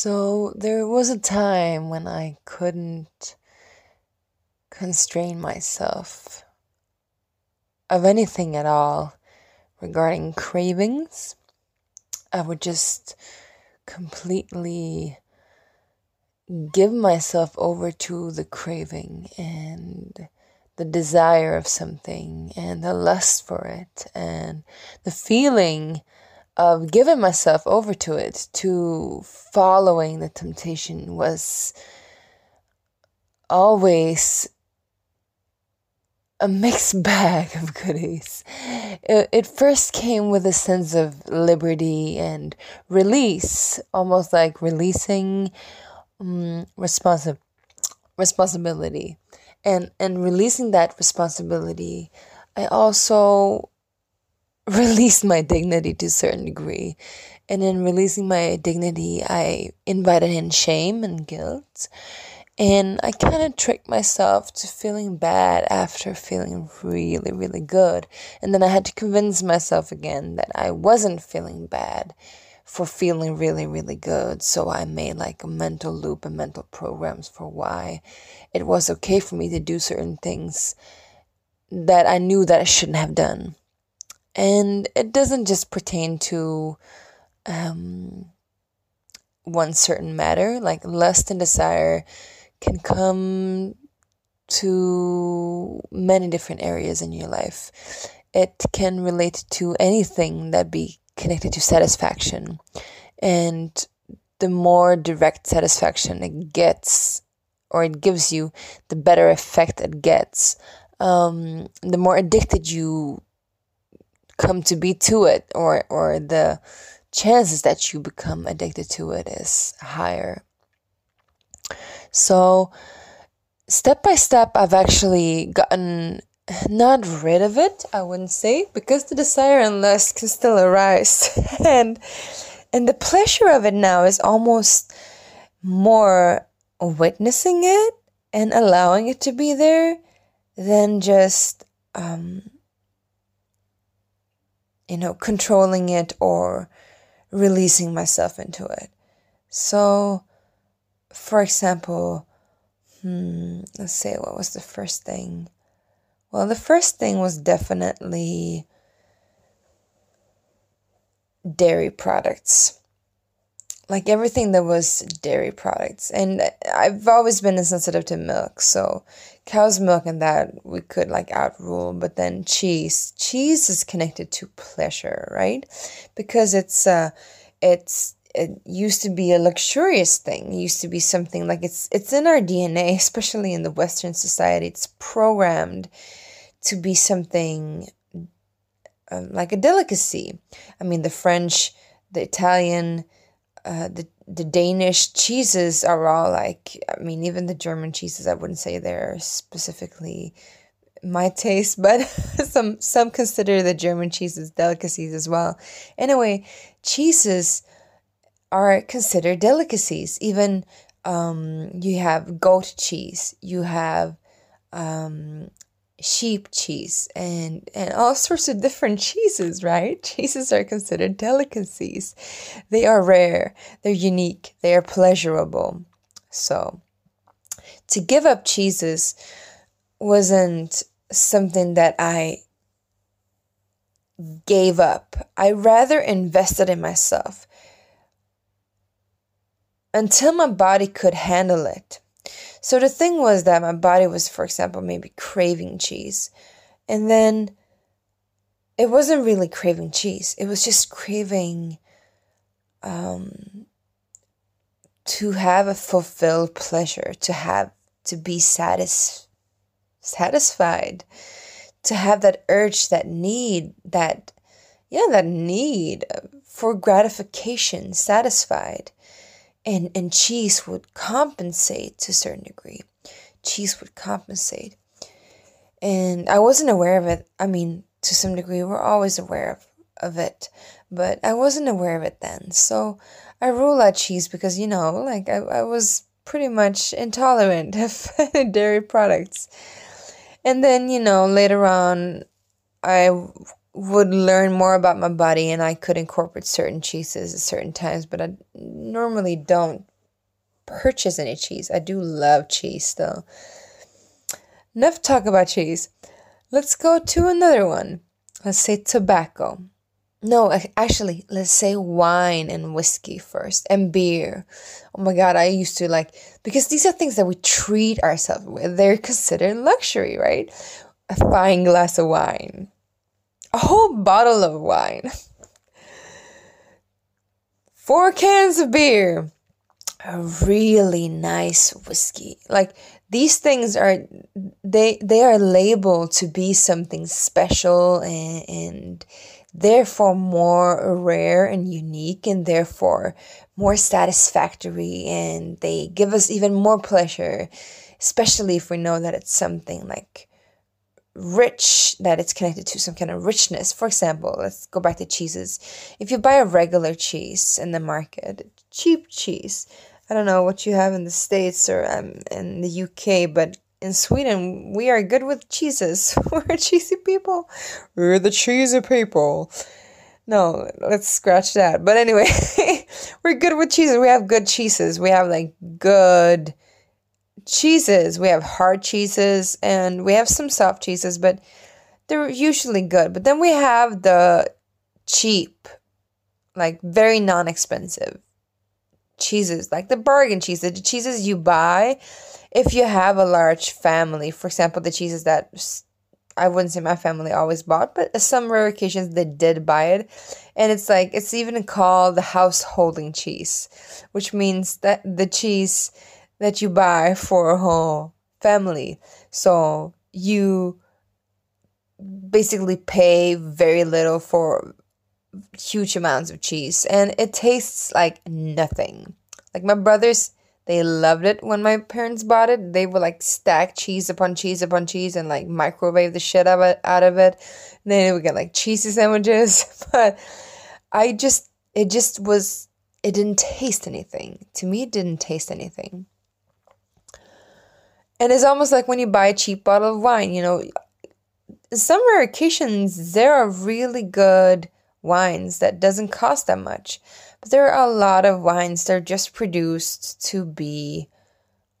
So there was a time when I couldn't constrain myself of anything at all regarding cravings. I would just completely give myself over to the craving and the desire of something and the lust for it and the feeling of giving myself over to it to following the temptation was always a mixed bag of goodies. It, it first came with a sense of liberty and release, almost like releasing um, responsi- responsibility. And, and releasing that responsibility, I also released my dignity to a certain degree. And in releasing my dignity, I invited in shame and guilt. And I kind of tricked myself to feeling bad after feeling really, really good. And then I had to convince myself again that I wasn't feeling bad for feeling really, really good. So I made like a mental loop and mental programs for why it was okay for me to do certain things that I knew that I shouldn't have done. And it doesn't just pertain to um, one certain matter, like lust and desire can come to many different areas in your life. It can relate to anything that be connected to satisfaction. And the more direct satisfaction it gets, or it gives you, the better effect it gets. Um, the more addicted you come to be to it, or or the chances that you become addicted to it is higher. So, step by step, I've actually gotten not rid of it, I wouldn't say, because the desire and lust can still arise. and and the pleasure of it now is almost more witnessing it and allowing it to be there than just um, you know controlling it or releasing myself into it. So for example, hmm, let's say what was the first thing? Well, the first thing was definitely dairy products. Like everything that was dairy products. And I've always been insensitive to milk, so cow's milk and that we could like outrule, but then cheese. Cheese is connected to pleasure, right? Because it's uh it's it used to be a luxurious thing. It used to be something like it's it's in our DNA, especially in the Western society. It's programmed to be something um, like a delicacy. I mean, the French, the Italian, uh, the the Danish cheeses are all like. I mean, even the German cheeses. I wouldn't say they're specifically my taste, but some some consider the German cheeses delicacies as well. Anyway, cheeses are considered delicacies. Even um, you have goat cheese, you have um, sheep cheese, and and all sorts of different cheeses. Right? Cheeses are considered delicacies. They are rare. They're unique. They are pleasurable. So, to give up cheeses wasn't something that I gave up. I rather invested in myself until my body could handle it. So the thing was that my body was, for example, maybe craving cheese. And then it wasn't really craving cheese, it was just craving um, to have a fulfilled pleasure, to have to be satis- satisfied, to have that urge, that need, that yeah, that need for gratification satisfied and and cheese would compensate to a certain degree. Cheese would compensate. And i wasn't aware of it i mean to some degree we're always aware of, of it. But i wasn't aware of it then. So i rule out cheese because you know like i, I was pretty much intolerant of dairy products. And then you know later on i would learn more about my body and I could incorporate certain cheeses at certain times, but I normally don't purchase any cheese. I do love cheese though. Enough talk about cheese. Let's go to another one. Let's say tobacco. No, actually, let's say wine and whiskey first and beer. Oh my god, I used to like because these are things that we treat ourselves with. They're considered luxury, right? A fine glass of wine, a whole bottle of wine, four cans of beer, a really nice whiskey. Like these things are they they are labeled to be something special and, and therefore more rare and unique and therefore more satisfactory and they give us even more pleasure especially if we know that it's something like rich that it's connected to some kind of richness for example let's go back to cheeses if you buy a regular cheese in the market cheap cheese i don't know what you have in the states or um, in the uk but in Sweden, we are good with cheeses. We're cheesy people. We're the cheesy people. No, let's scratch that. But anyway, we're good with cheeses. We have good cheeses. We have like good cheeses. We have hard cheeses and we have some soft cheeses, but they're usually good. But then we have the cheap, like very non expensive cheeses, like the bargain cheeses, the cheeses you buy if you have a large family, for example, the cheeses that I wouldn't say my family always bought, but some rare occasions they did buy it. And it's like, it's even called the householding cheese, which means that the cheese that you buy for a whole family. So you basically pay very little for huge amounts of cheese and it tastes like nothing. Like my brothers they loved it when my parents bought it. They would like stack cheese upon cheese upon cheese and like microwave the shit out of it. Out of it. And then we would get like cheesy sandwiches. But I just, it just was, it didn't taste anything. To me, it didn't taste anything. And it's almost like when you buy a cheap bottle of wine, you know, some rare occasions, there are really good wines that doesn't cost that much. But there are a lot of wines that are just produced to be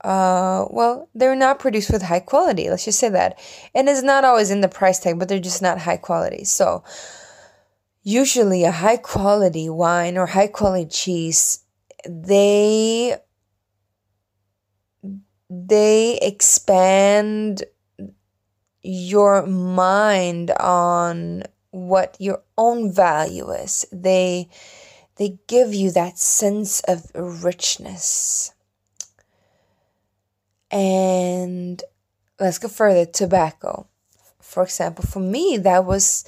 uh well they're not produced with high quality let's just say that and it's not always in the price tag but they're just not high quality so usually a high quality wine or high quality cheese they they expand your mind on what your own value is they they give you that sense of richness. And let's go further tobacco. For example, for me, that was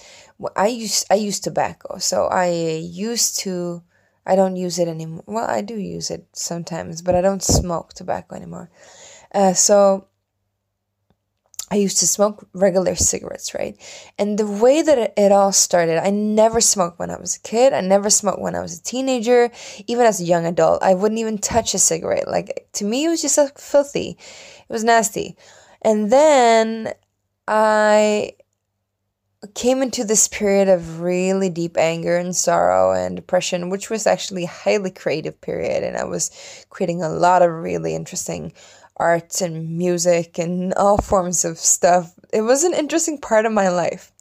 I used I used tobacco. So I used to I don't use it anymore. Well, I do use it sometimes, but I don't smoke tobacco anymore. Uh, so I used to smoke regular cigarettes, right? And the way that it, all started, I never smoked when I was a kid. I never smoked when I was a teenager. Even as a young adult, I wouldn't even touch a cigarette. Like, to me, it was just like filthy. It was nasty. And then I came into this period of really deep anger and sorrow and depression, which was actually a highly creative period. And I was creating a lot of really interesting art and music and all forms of stuff. It was an interesting part of my life.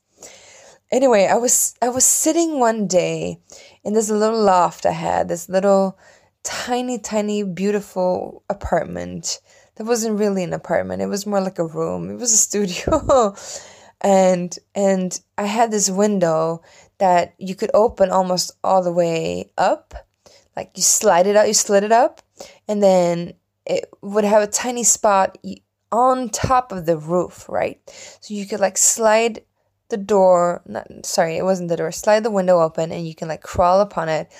Anyway, I was I was sitting one day in this little loft I had, this little tiny tiny beautiful apartment. That wasn't really an apartment. It was more like a room. It was a studio. and and I had this window that you could open almost all the way up. Like you slide it out, you slid it up, and then it would have a tiny spot on top of the roof, right? So you could like slide the door, not sorry, it wasn't the door, slide the window open and you can like crawl upon it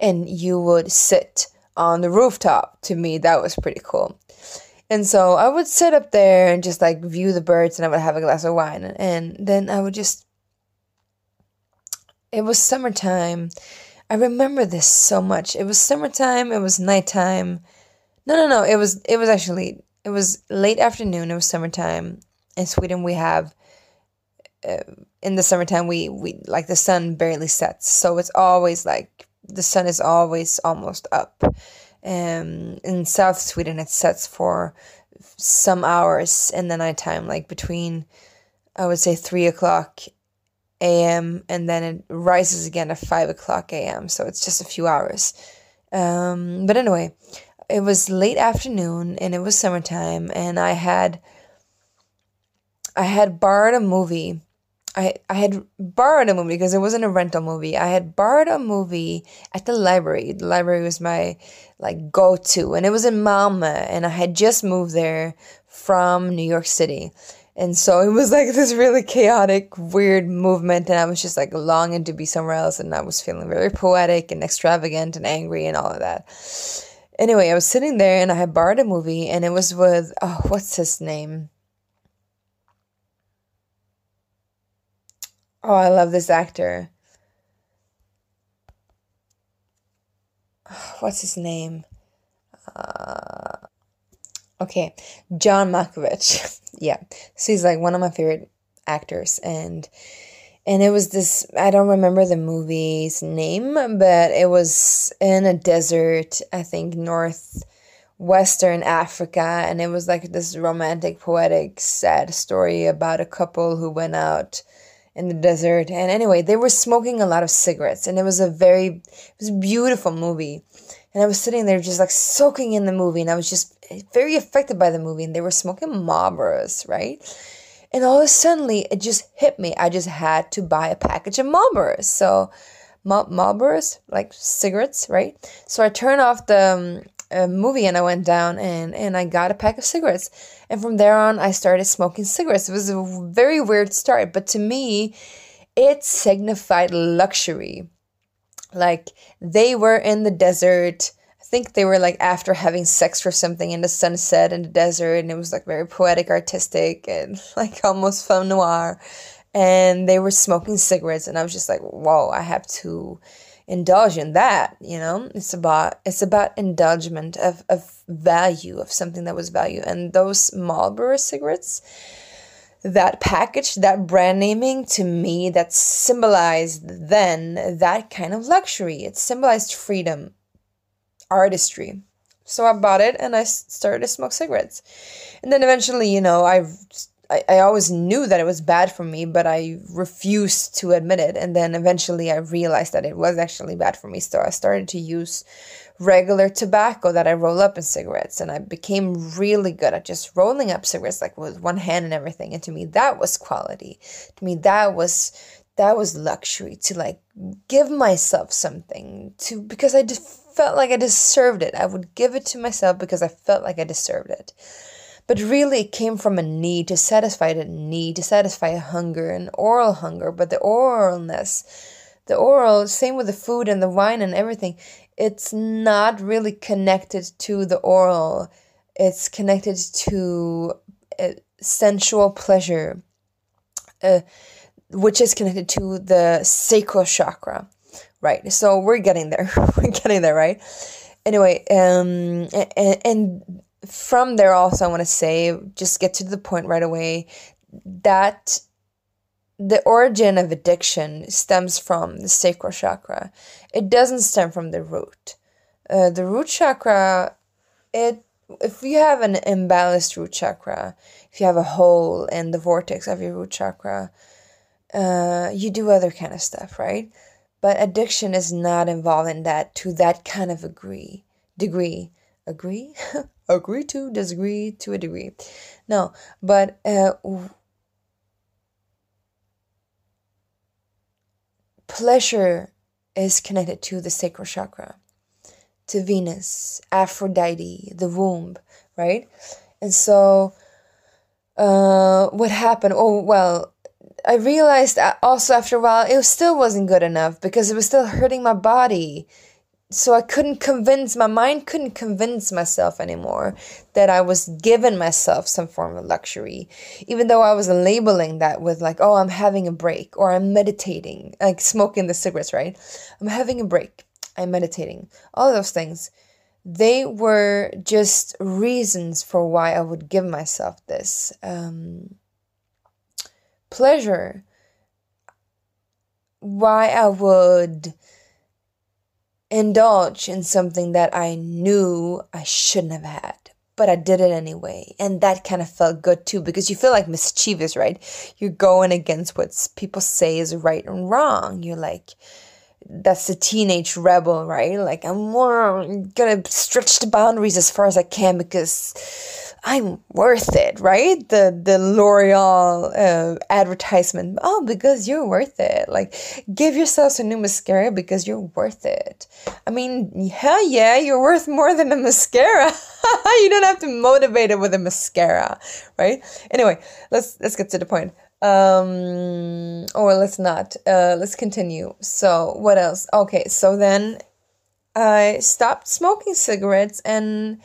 and you would sit on the rooftop. To me, that was pretty cool. And so I would sit up there and just like view the birds and I would have a glass of wine and then I would just it was summertime. I remember this so much. It was summertime, it was nighttime no, no, no. It was it was actually it was late afternoon. It was summertime. In Sweden, we have uh, in the summertime we we like the sun barely sets so it's always like the sun is always almost up um in south sweden it sets for some hours in the nighttime like between i would say three o'clock a.m and then it rises again at five o'clock a.m so it's just a few hours um but anyway it was late afternoon and it was summertime and i had i had borrowed a movie I, I had borrowed a movie because it wasn't a rental movie. I had borrowed a movie at the library. The library was my like go to, and it was in Malmö, and I had just moved there from New York City. And so it was like this really chaotic, weird movement, and I was just like longing to be somewhere else, and I was feeling very poetic and extravagant and angry and all of that. Anyway, I was sitting there and I had borrowed a movie, and it was with, oh, what's his name? Oh, I love this actor. What's his name? Uh, okay, John Malkovich. yeah, so he's like one of my favorite actors, and and it was this. I don't remember the movie's name, but it was in a desert. I think north western africa and it was like this romantic poetic sad story about a couple who went out in the desert. And anyway, they were smoking a lot of cigarettes, and it was a very, it was a beautiful movie. And I was sitting there just like soaking in the movie, and I was just very affected by the movie. And they were smoking Marlboros, right? And all of a sudden, it just hit me. I just had to buy a package of Marlboros. So, Marlboros, like cigarettes, right? So I turned off the um, a movie and I went down and, and I got a pack of cigarettes. And from there on, I started smoking cigarettes. It was a very weird start, but to me, it signified luxury. Like they were in the desert. Think they were like after having sex or something in the sunset in the desert, and it was like very poetic, artistic, and like almost film noir. And they were smoking cigarettes, and I was just like, whoa, I have to indulge in that you know? It's about it's about indulgement of, of value of something that was value. And those marlboro cigarettes that package that brand naming to me that symbolized then that kind of luxury. It symbolized freedom artistry so i bought it and i started to smoke cigarettes and then eventually you know i I, I always knew that it was bad for me, but I refused to admit it. And then eventually I realized that it was actually bad for me. So I started to use regular tobacco that I roll up in cigarettes. And I became really good at just rolling up cigarettes, like with one hand and everything. And to me, that was quality. To me, that was that was luxury to like give myself something to because I just felt like I deserved it. I would give it to myself because I felt like I deserved it. But really, it came from a need to satisfy that need, to satisfy a hunger, an oral hunger. But the oralness, the oral, same with the food and the wine and everything, it's not really connected to the oral. It's connected to sensual pleasure, uh, which is connected to the sacral chakra. Right. So we're getting there. we're getting there, right? Anyway, um, and, and from there also i want to say just get to the point right away that the origin of addiction stems from the sacral chakra it doesn't stem from the root uh, the root chakra it if you have an imbalanced root chakra if you have a hole in the vortex of your root chakra uh, you do other kind of stuff right but addiction is not involved in that to that kind of agree degree. Agree? Agree to disagree to a degree. No but uh, pleasure is connected to the sacral chakra to venus aphrodite the womb right? And so uh, what happened? Oh well i realized also after a while it still wasn't good enough because it was still hurting my body so I couldn't convince my mind couldn't convince myself anymore that I was giving myself some form of luxury, even though I was labeling that with like, oh, I'm having a break or I'm meditating, like smoking the cigarettes, right? I'm having a break. I'm meditating. All those things, they were just reasons for why I would give myself this um, pleasure why I would indulge in something that I knew I shouldn't have had, but I did it anyway. And that kind of felt good too because you feel like mischievous, right? You're going against what people say is right and wrong. You're like, that's the teenage rebel, right? Like, I'm gonna stretch the boundaries as far as I can because I'm worth it, right? The the L'Oreal uh, advertisement. Oh, because you're worth it. Like, give yourself a new mascara because you're worth it. I mean, hell yeah, you're worth more than a mascara. you don't have to motivate it with a mascara, right? Anyway, let's let's get to the point. Um, or let's not. Uh, let's continue. So, what else? Okay, so then I stopped smoking cigarettes and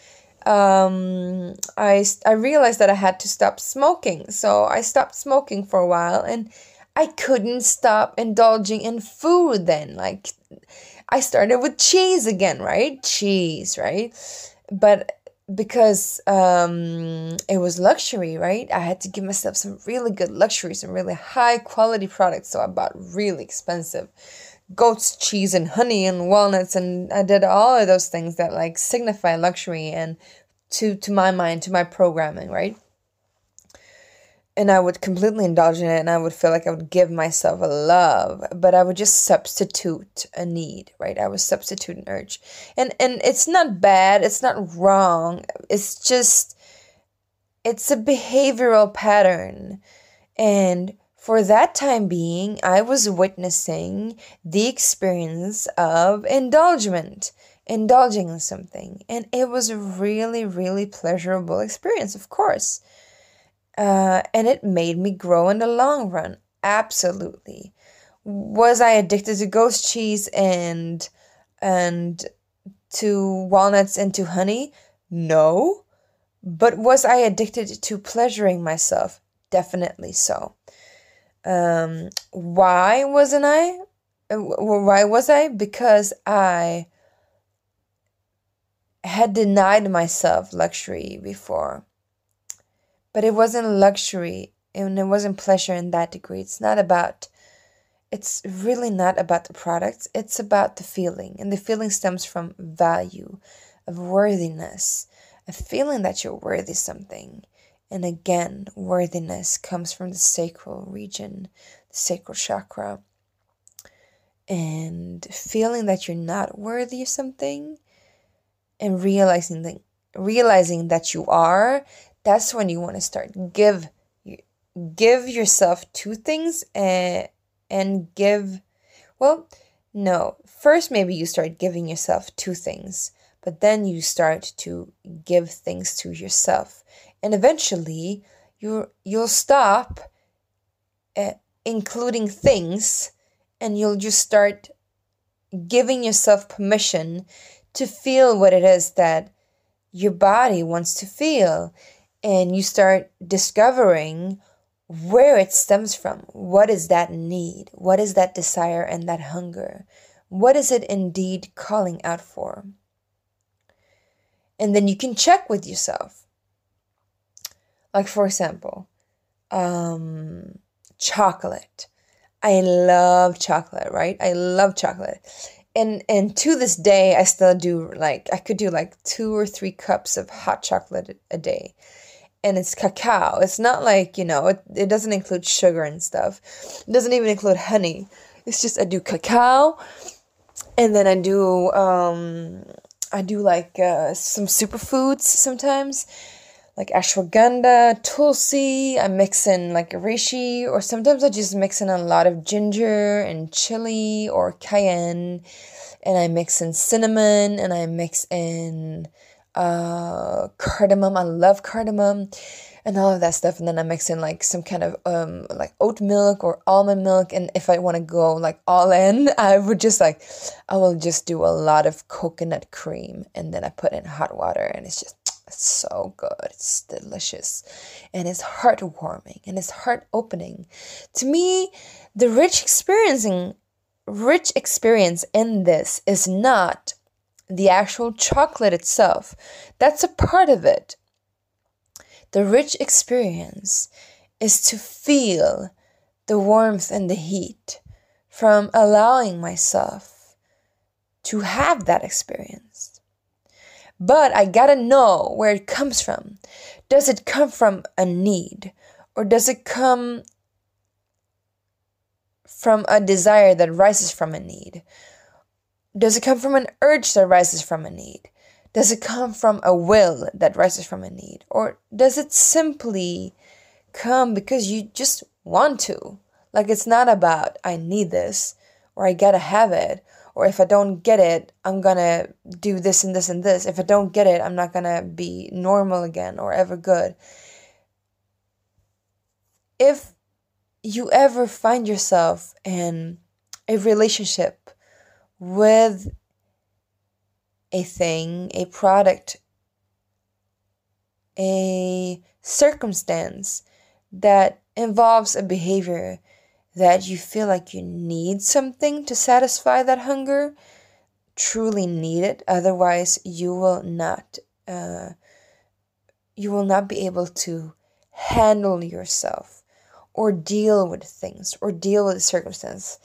um, I, I realized that I had to stop smoking. So I stopped smoking for a while and I couldn't stop indulging in food then. Like, I started with cheese again, right? Cheese, right? But because um, it was luxury, right? I had to give myself some really good luxury, some really high quality products. So I bought really expensive goat's cheese and honey and walnuts and I did all of those things that like signify luxury and to to my mind to my programming right and I would completely indulge in it and I would feel like I would give myself a love, but I would just substitute a need, right? I would substitute an urge. And and it's not bad, it's not wrong. It's just it's a behavioral pattern. And for that time being, I was witnessing the experience of indulgement, indulging in something. And it was a really, really pleasurable experience, of course. Uh, and it made me grow in the long run. Absolutely. Was I addicted to ghost cheese and and to walnuts and to honey? No. But was I addicted to pleasuring myself? Definitely so. Um, why wasn't I? Uh, why was I? Because I had denied myself luxury before. But it wasn't luxury and it wasn't pleasure in that degree. It's not about, it's really not about the products. It's about the feeling. And the feeling stems from value, of worthiness, a feeling that you're worthy something. And again, worthiness comes from the sacral region, the sacral chakra. And feeling that you're not worthy of something and realizing that realizing that you are, that's when you want to start. Give give yourself two things and and give well, no. First maybe you start giving yourself two things, but then you start to give things to yourself. And eventually you you'll stop uh, including things and you'll just start giving yourself permission to feel what it is that your body wants to feel and you start discovering where it stems from what is that need what is that desire and that hunger what is it indeed calling out for and then you can check with yourself like for example, um, chocolate. I love chocolate, right? I love chocolate. And and to this day I still do like I could do like two or three cups of hot chocolate a day. And it's cacao. It's not like, you know, it, it doesn't include sugar and stuff. It doesn't even include honey. It's just I do cacao and then I do um I do like uh, some superfoods sometimes like ashwagandha, tulsi. I mix in like reishi, or sometimes I just mix in a lot of ginger and chili or cayenne, and I mix in cinnamon and I mix in uh, cardamom. I love cardamom and all of that stuff and then i mix in like some kind of um like oat milk or almond milk and if i want to go like all in i would just like i will just do a lot of coconut cream and then i put in hot water and it's just so good. It's delicious. And it's heartwarming and it's heart opening. To me, the rich experiencing rich experience in this is not the actual chocolate itself. That's a part of it. The rich experience is to feel the warmth and the heat from allowing myself to have that experience. But I gotta know where it comes from. Does it come from a need? Or does it come from a desire that rises from a need? Does it come from an urge that rises from a need? Does it come from a will that rises from a need? Or does it simply come because you just want to? Like it's not about, I need this, or I gotta have it, or if I don't get it, I'm gonna do this and this and this. If I don't get it, I'm not gonna be normal again or ever good. If you ever find yourself in a relationship with a thing, a product, a circumstance that involves a behavior that you feel like you need something to satisfy that hunger, truly need it. Otherwise, you will not. Uh, you will not be able to handle yourself or deal with things or deal with the circumstance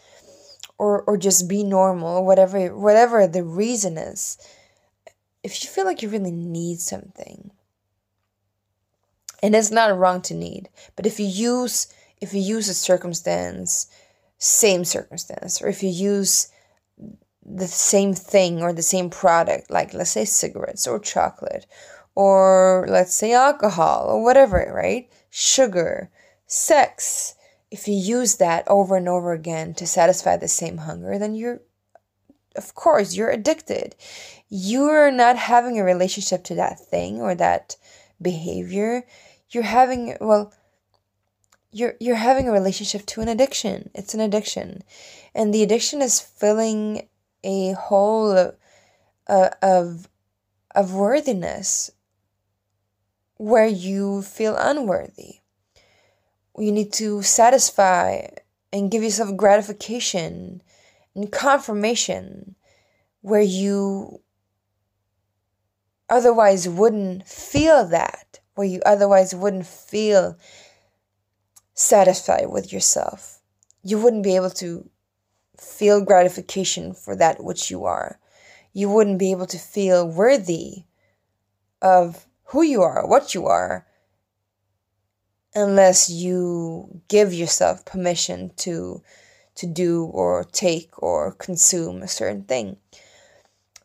or or just be normal or whatever whatever the reason is if you feel like you really need something and it's not wrong to need but if you use if you use a circumstance same circumstance or if you use the same thing or the same product like let's say cigarettes or chocolate or let's say alcohol or whatever right? Sugar sex if you use that over and over again to satisfy the same hunger, then you're, of course, you're addicted. You're not having a relationship to that thing or that behavior. You're having, well, you're, you're having a relationship to an addiction. It's an addiction. And the addiction is filling a hole of, uh, of, of worthiness where you feel unworthy you need to satisfy and give yourself gratification and confirmation where you otherwise wouldn't feel that, where you otherwise wouldn't feel satisfied with yourself. You wouldn't be able to feel gratification for that which you are. You wouldn't be able to feel worthy of who you are, what you are, unless you give yourself permission to to do or take or consume a certain thing.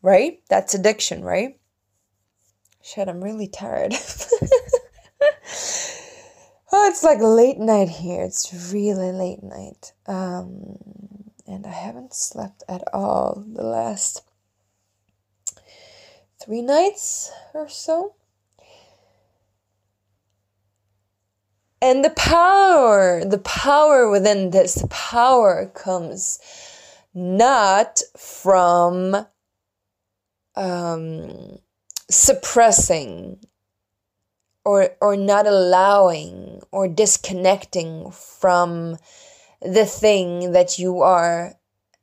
Right? That's addiction, right? Shit, I'm really tired. oh, it's like late night here. It's really late night. Um, and I haven't slept at all the last three nights or so. And the power, the power within this, power comes not from um, suppressing or or not allowing or disconnecting from the thing that you are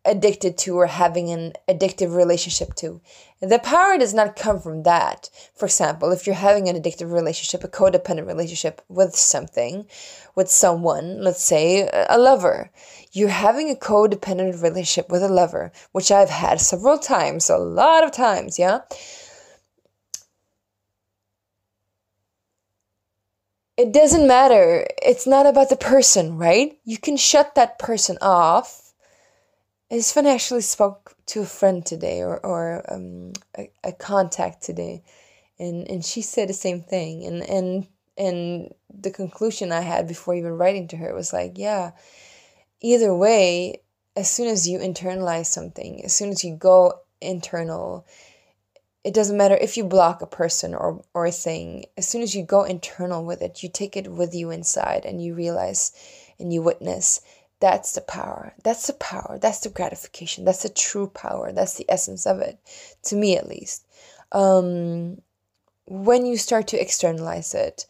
addicted to or having an addictive relationship to. The power does not come from that. For example, if you're having an addictive relationship, a codependent relationship with something, with someone, let's say a lover, you're having a codependent relationship with a lover, which I've had several times, a lot of times, yeah? It doesn't matter. It's not about the person, right? You can shut that person off it's funny. I actually spoke to a friend today, or or um, a, a contact today, and and she said the same thing. And and and the conclusion I had before even writing to her was like, yeah, either way, as soon as you internalize something, as soon as you go internal, it doesn't matter if you block a person or, or a thing, as soon as you go internal with it, you take it with you inside and you realize and you witness that's the power. That's the power. That's the gratification. That's the true power. That's the essence of it, to me at least. Um, when you start to externalize it,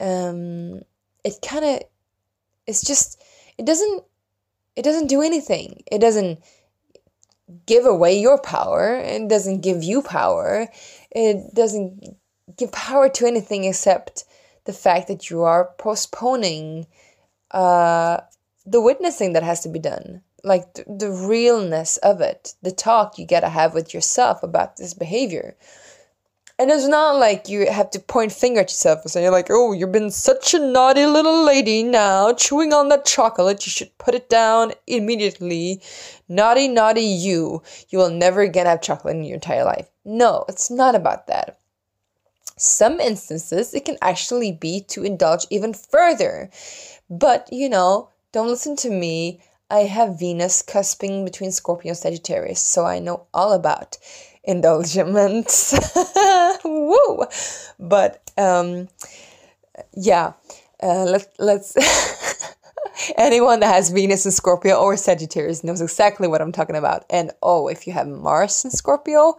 um, it kind of, it's just, it doesn't, it doesn't do anything. It doesn't give away your power. It doesn't give you power. It doesn't give power to anything except the fact that you are postponing uh, the witnessing that has to be done, like the, the realness of it, the talk you gotta have with yourself about this behavior. And it's not like you have to point finger at yourself and say you're like, "Oh, you've been such a naughty little lady now, chewing on that chocolate. You should put it down immediately. Naughty, naughty you. You will never again have chocolate in your entire life." No, it's not about that. Some instances, it can actually be to indulge even further. But, you know, don't listen to me. I have Venus cusping between Scorpio and Sagittarius, so I know all about indulgence. Woo! But um, yeah, uh, let, let's. anyone that has Venus in Scorpio or Sagittarius knows exactly what I'm talking about. And oh, if you have Mars in Scorpio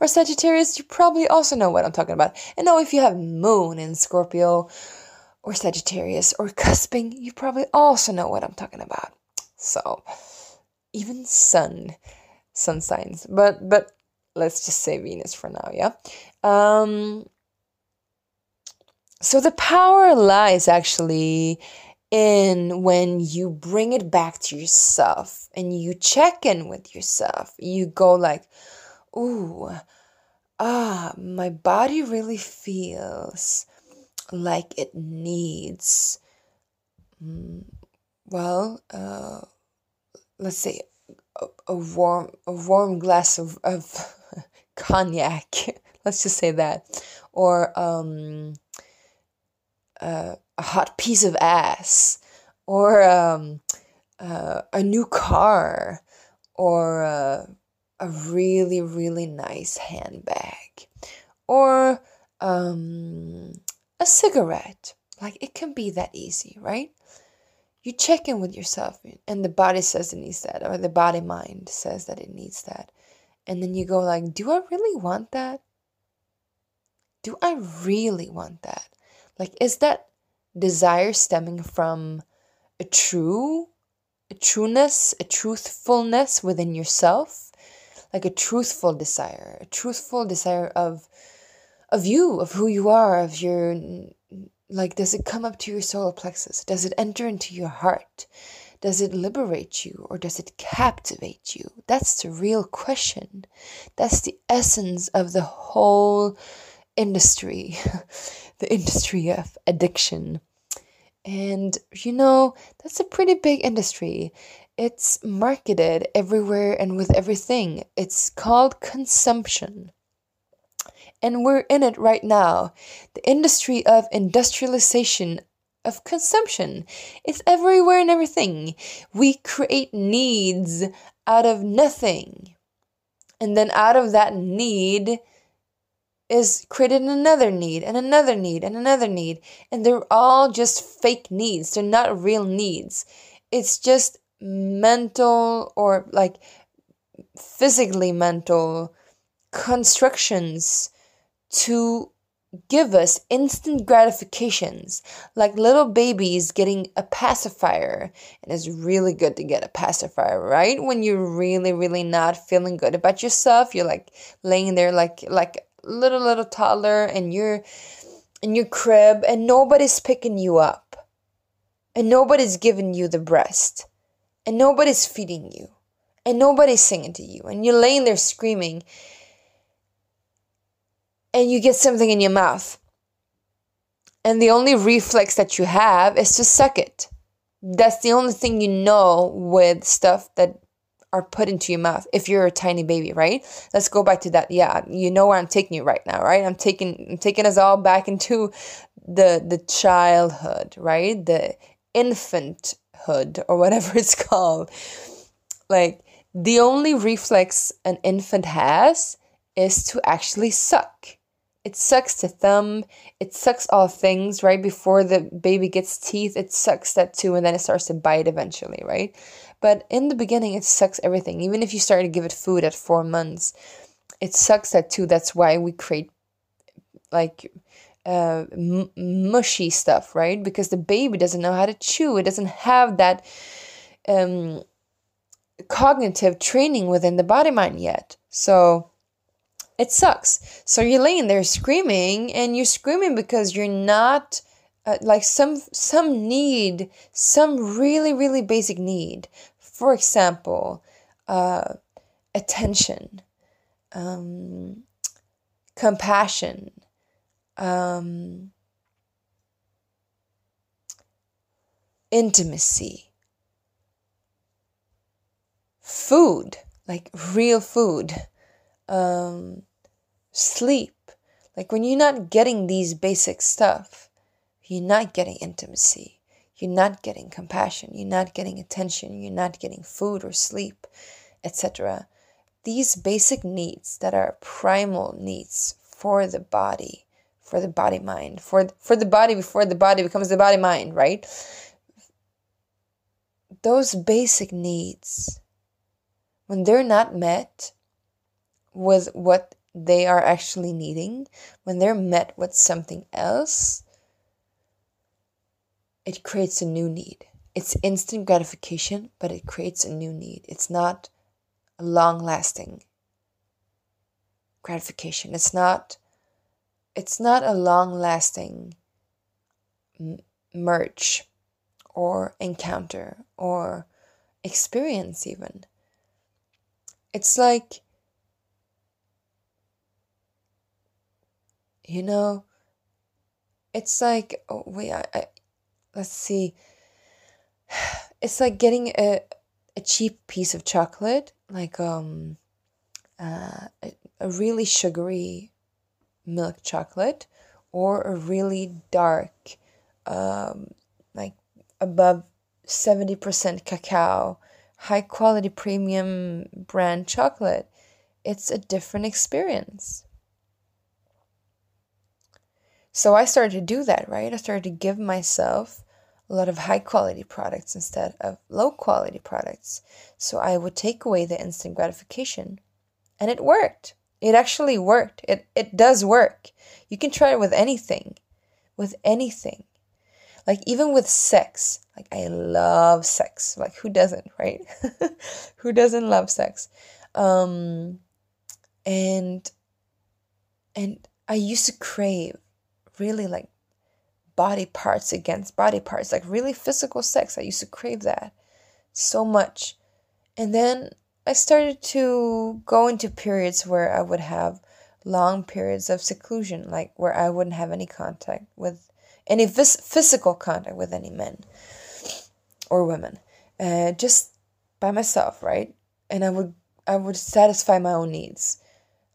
or Sagittarius, you probably also know what I'm talking about. And oh, if you have Moon in Scorpio or Sagittarius or cusping, you probably also know what I'm talking about. So, even Sun, Sun signs, but but let's just say Venus for now, yeah. Um, so the power lies actually in when you bring it back to yourself and you check in with yourself. You go like, "Ooh, ah, my body really feels." Like it needs mm, well uh, let's say a, a, warm a warm glass of, of cognac let's just say that or um, uh, a hot piece of ass or um, uh, a new car or uh, a really really nice handbag or um, a cigarette. Like it can be that easy, right? You check in with yourself and the body says it needs that or the body mind says that it needs that. And then you go like, "Do I really want that? Do I really want that? Like is that desire stemming from a true a trueness, a truthfulness within yourself? Like a truthful desire, a truthful desire of of you, of who you are, of your like does it come up to your solar plexus? Does it enter into your heart? Does it liberate you or does it captivate you? That's the real question. That's the essence of the whole industry, the industry of addiction. And you know, that's a pretty big industry. It's marketed everywhere and with everything. It's called consumption and we're in it right now. The industry of industrialization of consumption. It's everywhere and everything. We create needs out of nothing. And then out of that need is created another need and another need and another need. And they're all just fake needs. They're not real needs. It's just mental or like physically mental constructions to give us instant gratifications, like little babies getting a pacifier. And it's really good to get a pacifier, right? When you're really, really not feeling good about yourself, you're like laying there like like little little toddler and you're in your crib and nobody's picking you up. And nobody's giving you the breast. And nobody's feeding you. And nobody's singing to you. And you're laying there screaming and you get something in your mouth. And the only reflex that you have is to suck it. That's the only thing you know with stuff that are put into your mouth if you're a tiny baby, right? Let's go back to that. Yeah, you know where I'm taking you right now, right? I'm taking I'm taking us all back into the the childhood, right? The infanthood or whatever it's called. Like the only reflex an infant has is to actually suck it sucks to thumb. It sucks all things, right? Before the baby gets teeth, it sucks that too, and then it starts to bite eventually, right? But in the beginning, it sucks everything. Even if you start to give it food at four months, it sucks that too. That's why we create like uh, m- mushy stuff, right? Because the baby doesn't know how to chew. It doesn't have that um, cognitive training within the body mind yet. So it sucks. So you're laying there screaming, and you're screaming because you're not uh, like some some need, some really really basic need For example, uh, attention, um, compassion, um, intimacy, food, like real food, um, sleep. Like when you're not getting these basic stuff, you're not getting intimacy, you're not getting compassion, you're not getting attention, you're not getting food or sleep, etc. These basic needs that are primal needs for the body, for the body mind, for for the body before the body becomes the body mind, right? Those basic needs when they're not met with what they are actually needing, when they're met with something else, it creates a new need. It's instant gratification, but it creates a new need. It's not a long lasting gratification. It's not it's not a long lasting merge or encounter or experience even. It's like you know? It's like oh wait I, I let's see. It's like getting a a cheap piece of chocolate like um uh, a, a really sugary milk chocolate or a really dark um like above 70% cacao high quality premium brand chocolate. It's a different experience so I started to do that, right? I started to give myself a lot of high quality products instead of low quality products. So I would take away the instant gratification. And it worked. It actually worked. It it does work. You can try it with anything. With anything. Like even with sex. Like I love sex. Like who doesn't, right? who doesn't love sex? Um and and I used to crave really like body parts against body parts, like really physical sex. I used to crave that so much. And then I started to go into periods where I would have long periods of seclusion, like where I wouldn't have any contact with any vis- physical contact with any men or women, uh, just by myself, right? And I would I would satisfy my own needs.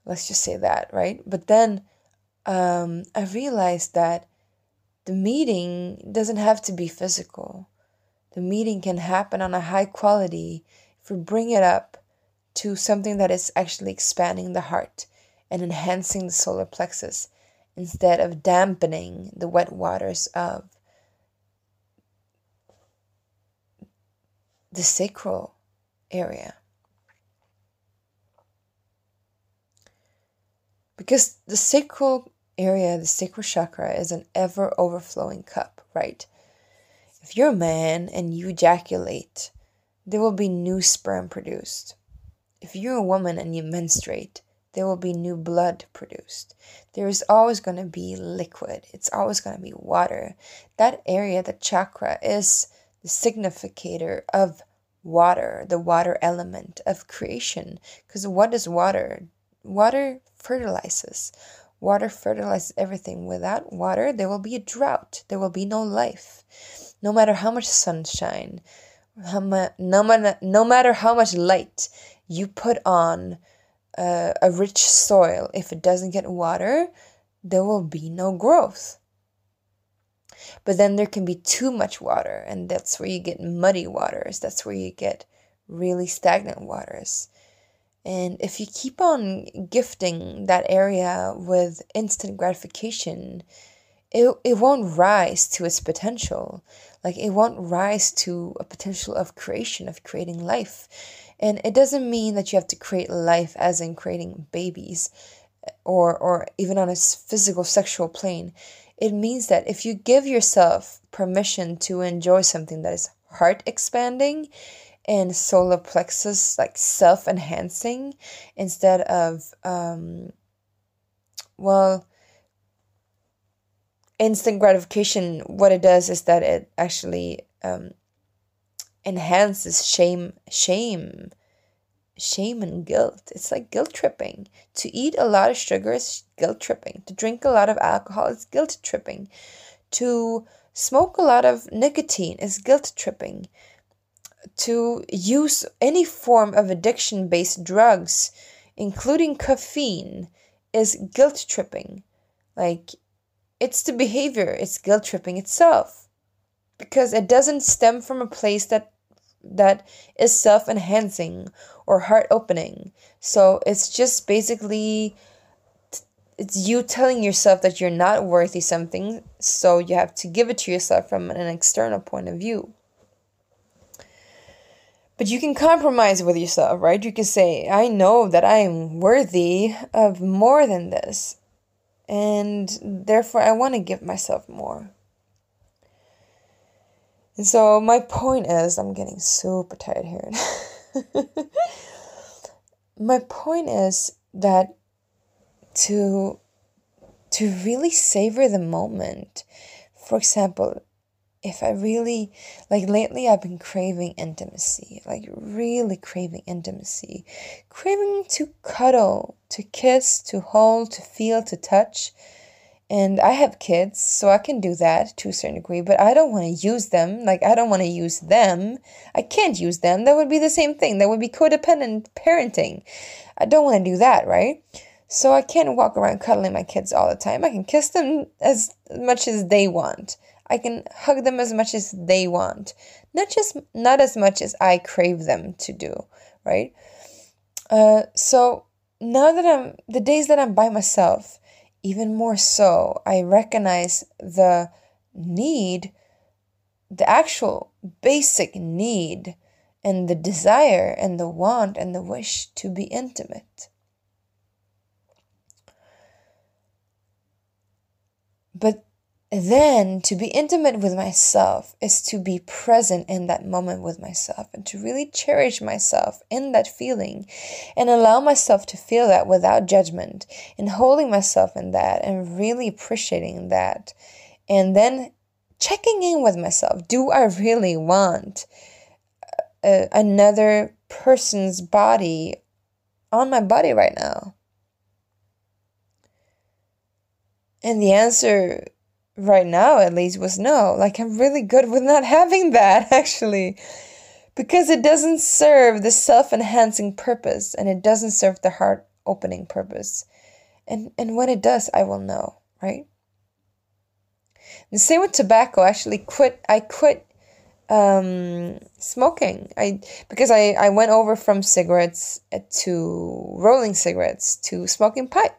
Let's just say that, right? But then um, I realized that the meeting doesn't have to be physical. The meeting can happen on a high quality if we bring it up to something that is actually expanding the heart and enhancing the solar plexus instead of dampening the wet waters of the sacral area. Because the sacral area, the sacral chakra, is an ever overflowing cup, right? If you're a man and you ejaculate, there will be new sperm produced. If you're a woman and you menstruate, there will be new blood produced. There is always going to be liquid, it's always going to be water. That area, the chakra, is the significator of water, the water element of creation. Because what is water? Water fertilizes. Water fertilizes everything. Without water, there will be a drought. There will be no life. No matter how much sunshine, how ma- no, matter, no matter how much light you put on uh, a rich soil, if it doesn't get water, there will be no growth. But then there can be too much water, and that's where you get muddy waters. That's where you get really stagnant waters. And if you keep on gifting that area with instant gratification, it, it won't rise to its potential. Like it won't rise to a potential of creation, of creating life. And it doesn't mean that you have to create life as in creating babies or or even on a physical sexual plane. It means that if you give yourself permission to enjoy something that is heart expanding, and solar plexus like self enhancing instead of um, well instant gratification what it does is that it actually um, enhances shame, shame, shame and guilt. It's like guilt tripping. To eat a lot of sugar is guilt tripping. To drink a lot of alcohol is guilt tripping. To smoke a lot of nicotine is guilt tripping. To use any form of addiction based drugs, including caffeine, is guilt tripping. Like, it's the behavior, it's guilt tripping itself. Because it doesn't stem from a place that that is self enhancing or heart opening. So it's just basically it's you telling yourself that you're not worthy something, so you have to give it to yourself from an external point of view. But you can compromise with yourself, right? You can say, I know that I am worthy of more than this, and therefore I want to give myself more. And so my point is, I'm getting super tired here. my point is that to to really savor the moment. For example, if I really like lately I've been craving intimacy, like really craving intimacy, craving to cuddle, to kiss, to hold, to feel, to touch. And I have kids, so I can do that to a certain degree, but I don't want to use them. Like, I don't want to use them. I can't use them. That would be the same thing. That would be codependent parenting. I don't want to do that, right? So I can't walk around cuddling my kids all the time. I can kiss them as much as they want. I can hug them as much as they want. Not just not as much as I crave them to do, right? Uh, so now that I'm the days that I'm by myself, even more so, I recognize the need, the actual basic need, and the desire, and the want, and the wish to be intimate. But then to be intimate with myself is to be present in that moment with myself and to really cherish myself in that feeling and allow myself to feel that without judgment and holding myself in that and really appreciating that and then checking in with myself. Do i really want uh, another person's body on my body right now? And the answer right now at least was no. Like I'm really good with not having that actually. Because it doesn't serve the self-enhancing purpose and it doesn't serve the heart opening purpose. And and when it does, I will know, right? The same with tobacco. Actually quit I quit um, smoking. I because I, I went over from cigarettes to rolling cigarettes to smoking pipe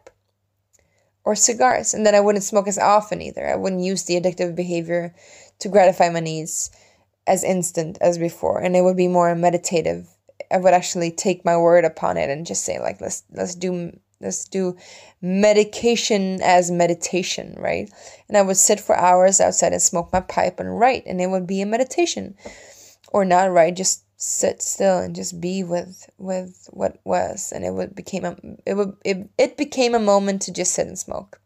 or cigars. And then I wouldn't smoke as often either. I wouldn't use the addictive behavior to gratify my needs as instant as before. And it would be more meditative. I would actually take my word upon it and just say like let's let's do let's do medication as meditation, right? And I would sit for hours outside and smoke my pipe and write and it would be a meditation. Or not write, just sit still and just be with with what was. And it would became a it would it, it became a moment to just sit and smoke.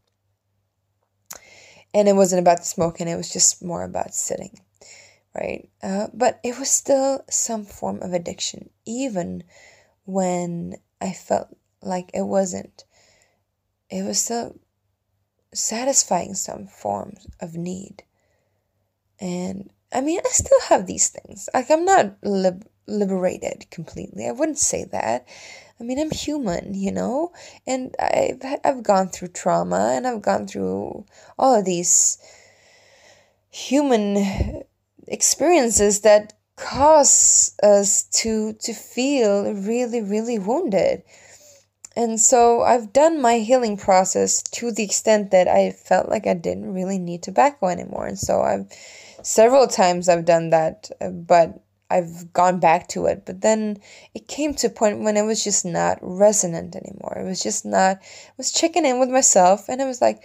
And it wasn't about the smoking it was just more about sitting right? Uh, but it was still some form of addiction even when i felt like it wasn't it was still satisfying some forms of need. And I mean, I still have these things. Like, I'm not lib- liberated completely. I wouldn't say that. I mean, I'm human, you know, and I've I've gone through trauma and I've gone through all of these human experiences that cause us to to feel really really wounded. And so I've done my healing process to the extent that I felt like I didn't really need tobacco anymore. And so I've several times I've done that, but I've gone back to it. But then it came to a point when it was just not resonant anymore. It was just not. I was checking in with myself, and it was like,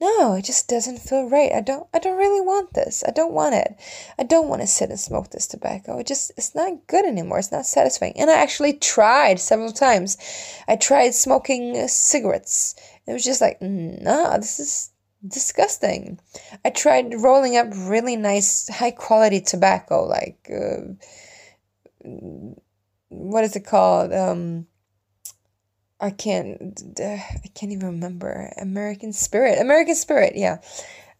no, it just doesn't feel right. I don't. I don't really want this. I don't want it. I don't want to sit and smoke this tobacco. It just. It's not good anymore. It's not satisfying. And I actually tried several times. I tried smoking cigarettes. It was just like, no, this is disgusting. I tried rolling up really nice, high quality tobacco, like uh, what is it called? Um, I can't, I can't even remember. American Spirit, American Spirit, yeah.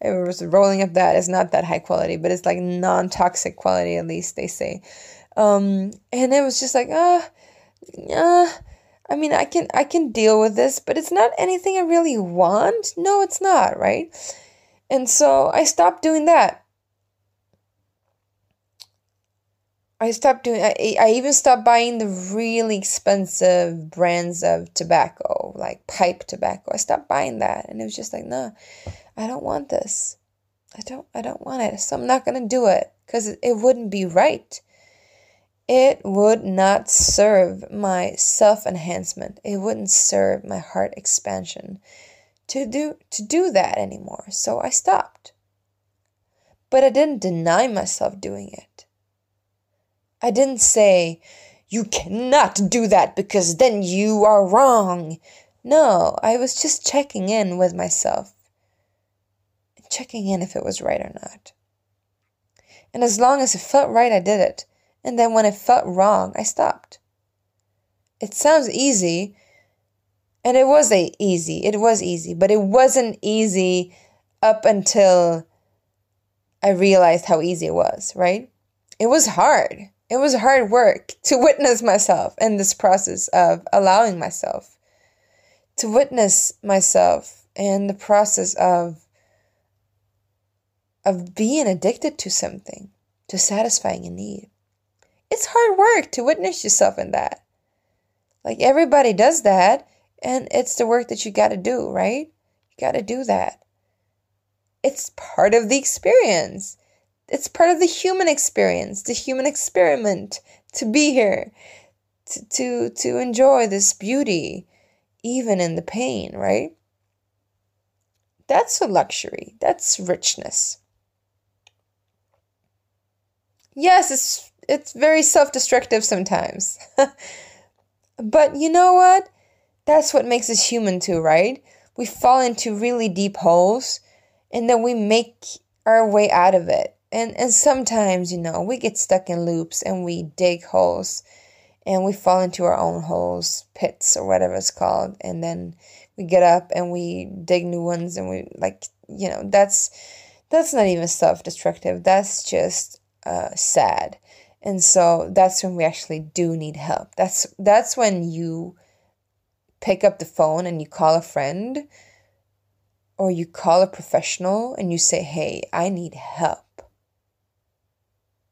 It was rolling up that. It's not that high quality, but it's like non toxic quality, at least they say. Um, and it was just like, ah, uh, uh, I mean, I can I can deal with this, but it's not anything I really want. No, it's not, right? And so I stopped doing that. I stopped doing I, I even stopped buying the really expensive brands of tobacco, like pipe tobacco. I stopped buying that and it was just like, no, I don't want this. I don't I don't want it. So I'm not going to do it cuz it, it wouldn't be right it would not serve my self enhancement. It wouldn't serve my heart expansion to do to do that anymore. So I stopped. But I didn't deny myself doing it. I didn't say, you cannot do that because then you are wrong. No, I was just checking in with myself. Checking in if it was right or not. And as long as it felt right, I did it and then when it felt wrong, I stopped. It sounds easy, and it was a easy. It was easy, but it wasn't easy up until I realized how easy it was, right? It was hard. It was hard work to witness myself in this process of allowing myself to witness myself in the process of of being addicted to something, to satisfying a need it's hard work to witness yourself in that. Like everybody does that, and it's the work that you got to do, right? You got to do that. It's part of the experience. It's part of the human experience, the human experiment to be here, to, to, to enjoy this beauty, even in the pain, right? That's a luxury. That's richness. Yes, it's it's very self-destructive sometimes. but you know what? That's what makes us human too, right? We fall into really deep holes and then we make our way out of it. And and sometimes, you know, we get stuck in loops and we dig holes and we fall into our own holes, pits or whatever it's called, and then we get up and we dig new ones and we like, you know, that's that's not even self-destructive. That's just uh, sad and so that's when we actually do need help. That's that's when you pick up the phone and you call a friend or you call a professional and you say, "Hey, I need help."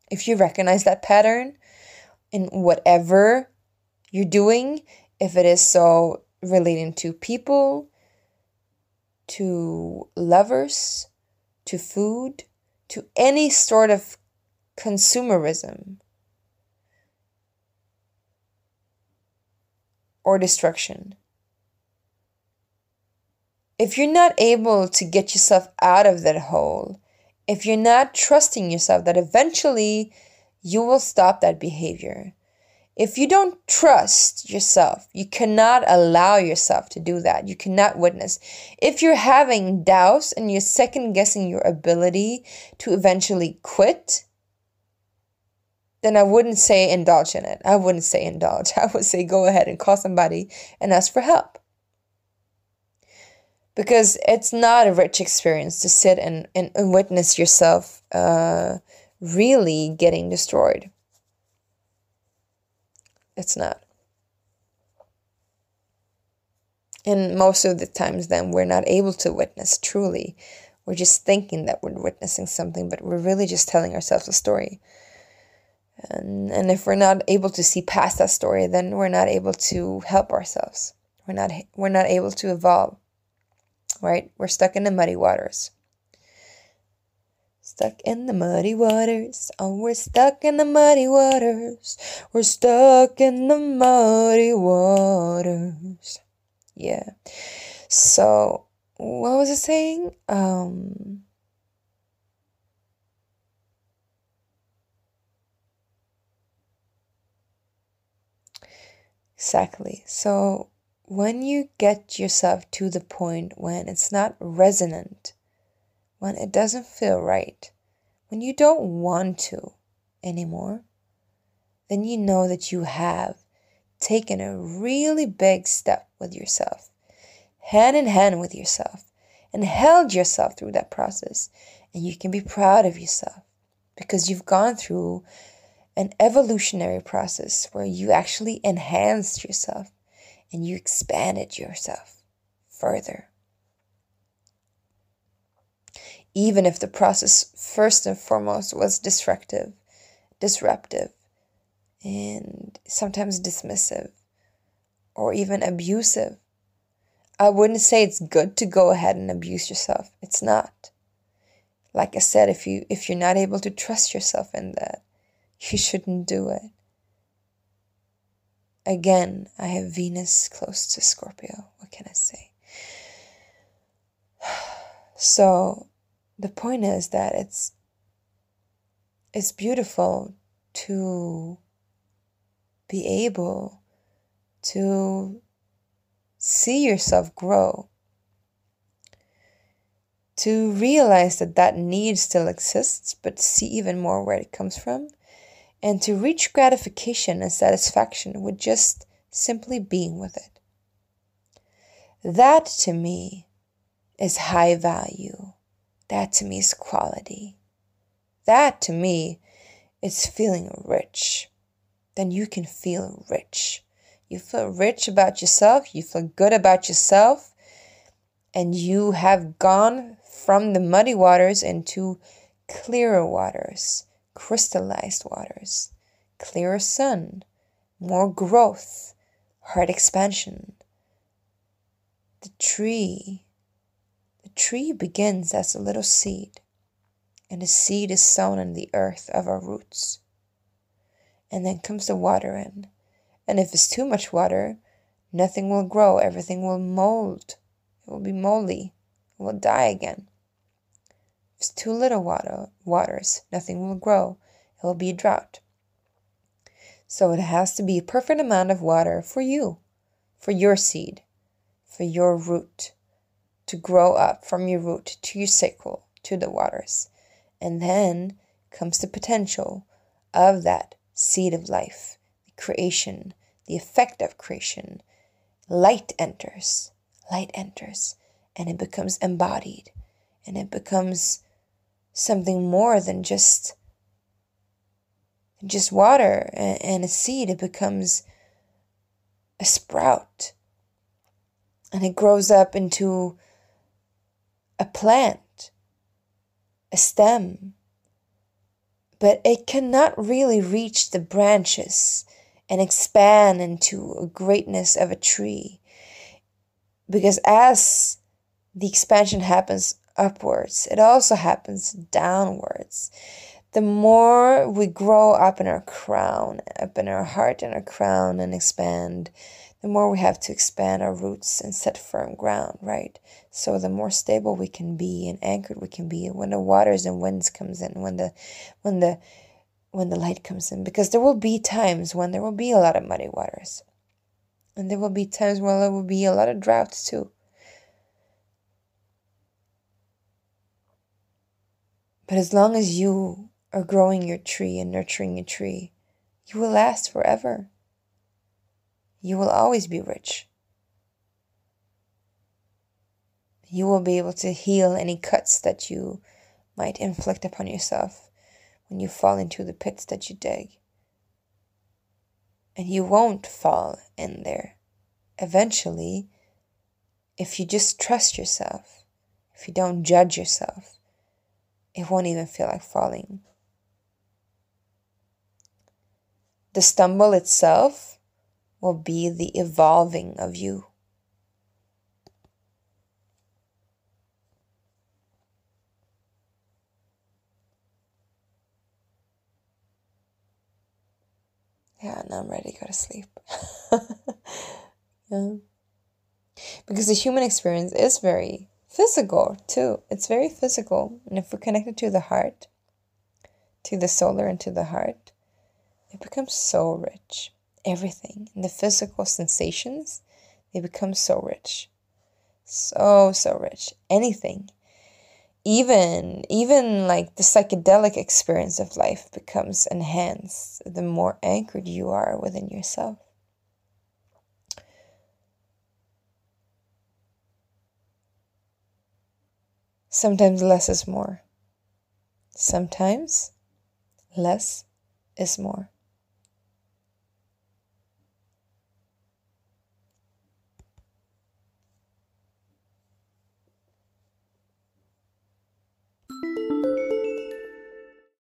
If you recognize that pattern in whatever you're doing, if it is so relating to people, to lovers, to food, to any sort of consumerism, or destruction. If you're not able to get yourself out of that hole, if you're not trusting yourself that eventually you will stop that behavior, if you don't trust yourself, you cannot allow yourself to do that. You cannot witness. If you're having doubts and you're second guessing your ability to eventually quit, then I wouldn't say indulge in it. I wouldn't say indulge. I would say go ahead and call somebody and ask for help. Because it's not a rich experience to sit and, and, and witness yourself uh, really getting destroyed. It's not. And most of the times, then, we're not able to witness truly. We're just thinking that we're witnessing something, but we're really just telling ourselves a story. And, and if we're not able to see past that story, then we're not able to help ourselves. We're not, we're not able to evolve, right? We're stuck in the muddy waters. Stuck in the muddy waters. Oh, we're stuck in the muddy waters. We're stuck in the muddy waters. Yeah. So, what was it saying? Um, Exactly. So when you get yourself to the point when it's not resonant when it doesn't feel right, when you don't want to anymore, then you know that you have taken a really big step with yourself, hand in hand with yourself, and held yourself through that process. And you can be proud of yourself because you've gone through an evolutionary process where you actually enhanced yourself and you expanded yourself further. Even if the process, first and foremost, was destructive, disruptive, and sometimes dismissive or even abusive. I wouldn't say it's good to go ahead and abuse yourself. It's not. Like I said, if you if you're not able to trust yourself in that, you shouldn't do it. Again, I have Venus close to Scorpio. What can I say? So, the point is that it's it's beautiful to be able to see yourself grow, to realize that that need still exists, but see even more where it comes from, and to reach gratification and satisfaction with just simply being with it. That to me is high value. That to me is quality. That to me is feeling rich then you can feel rich. You feel rich about yourself, you feel good about yourself, and you have gone from the muddy waters into clearer waters, crystallized waters, clearer sun, more growth, heart expansion. The tree, the tree begins as a little seed, and the seed is sown in the earth of our roots and then comes the water in. And if it's too much water, nothing will grow, everything will mold. It will be moldy. It will die again. If too little water waters, nothing will grow. It will be a drought. So it has to be a perfect amount of water for you, for your seed, for your root to grow up from your root to your sacral to the waters. And then comes the potential of that seed of life, the creation, the effect of creation. Light enters, light enters, and it becomes embodied, and it becomes something more than just just water and a seed. It becomes a sprout, and it grows up into a plant, a stem, but it cannot really reach the branches and expand into a greatness of a tree. Because as the expansion happens upwards, it also happens downwards. The more we grow up in our crown, up in our heart and our crown and expand, the more we have to expand our roots and set firm ground, right? So the more stable we can be and anchored we can be when the waters and winds comes in, when the when the when the light comes in, because there will be times when there will be a lot of muddy waters. And there will be times when there will be a lot of droughts too. But as long as you are growing your tree and nurturing your tree, you will last forever you will always be rich. You will be able to heal any cuts that you might inflict upon yourself when you fall into the pits that you dig. And you won't fall in there. Eventually, if you just trust yourself, if you don't judge yourself, it won't even feel like falling. The stumble itself will be the evolving of you. Yeah, now I'm ready to go to sleep. yeah. Because the human experience is very physical too. It's very physical. And if we're connected to the heart, to the solar and to the heart, it becomes so rich everything and the physical sensations, they become so rich. So, so rich. Anything. even even like the psychedelic experience of life becomes enhanced the more anchored you are within yourself sometimes less is more. Sometimes less is more